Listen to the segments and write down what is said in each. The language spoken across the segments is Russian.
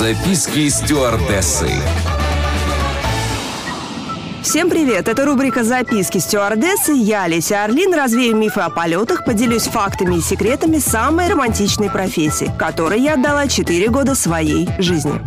Записки стюардессы. Всем привет! Это рубрика «Записки стюардессы». Я, Леся Орлин, развею мифы о полетах, поделюсь фактами и секретами самой романтичной профессии, которой я отдала 4 года своей жизни.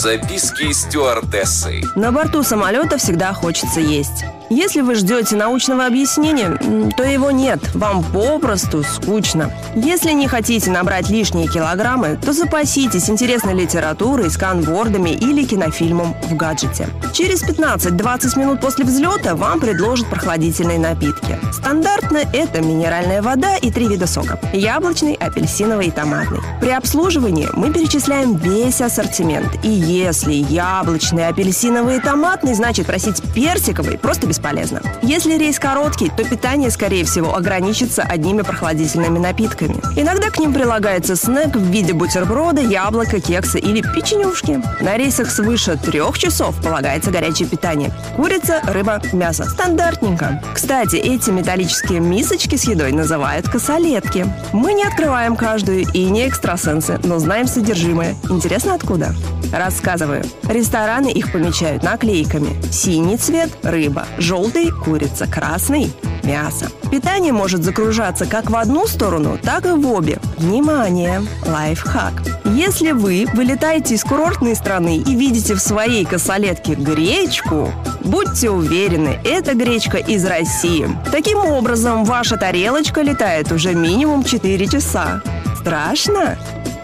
Записки стюардессы. На борту самолета всегда хочется есть. Если вы ждете научного объяснения, то его нет, вам попросту скучно. Если не хотите набрать лишние килограммы, то запаситесь интересной литературой, сканвордами или кинофильмом в гаджете. Через 15-20 минут после взлета вам предложат прохладительные напитки. Стандартно это минеральная вода и три вида сока – яблочный, апельсиновый и томатный. При обслуживании мы перечисляем весь ассортимент. И если яблочный, апельсиновый и томатный, значит просить персиковый просто бесполезно. Если рейс короткий, то питание, скорее всего, ограничится одними прохладительными напитками. Иногда к ним прилагается снэк в виде бутерброда, яблока, кекса или печенюшки. На рейсах свыше трех часов полагается горячее питание. Курица, рыба, мясо. Стандартненько. Кстати, эти металлические мисочки с едой называют косолетки. Мы не открываем каждую и не экстрасенсы, но знаем содержимое. Интересно откуда? Рассказываю. Рестораны их помечают наклейками. Синий цвет – рыба, желтый – курица, красный – мясо. Питание может загружаться как в одну сторону, так и в обе. Внимание! Лайфхак. Если вы вылетаете из курортной страны и видите в своей косолетке гречку, будьте уверены, это гречка из России. Таким образом, ваша тарелочка летает уже минимум 4 часа. Страшно?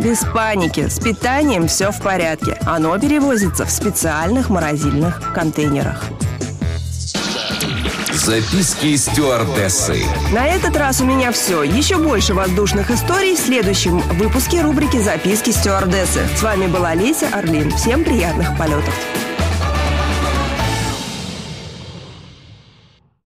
Без паники, с питанием все в порядке. Оно перевозится в специальных морозильных контейнерах. Записки стюардессы. На этот раз у меня все. Еще больше воздушных историй в следующем выпуске рубрики «Записки стюардессы». С вами была Леся Орлин. Всем приятных полетов.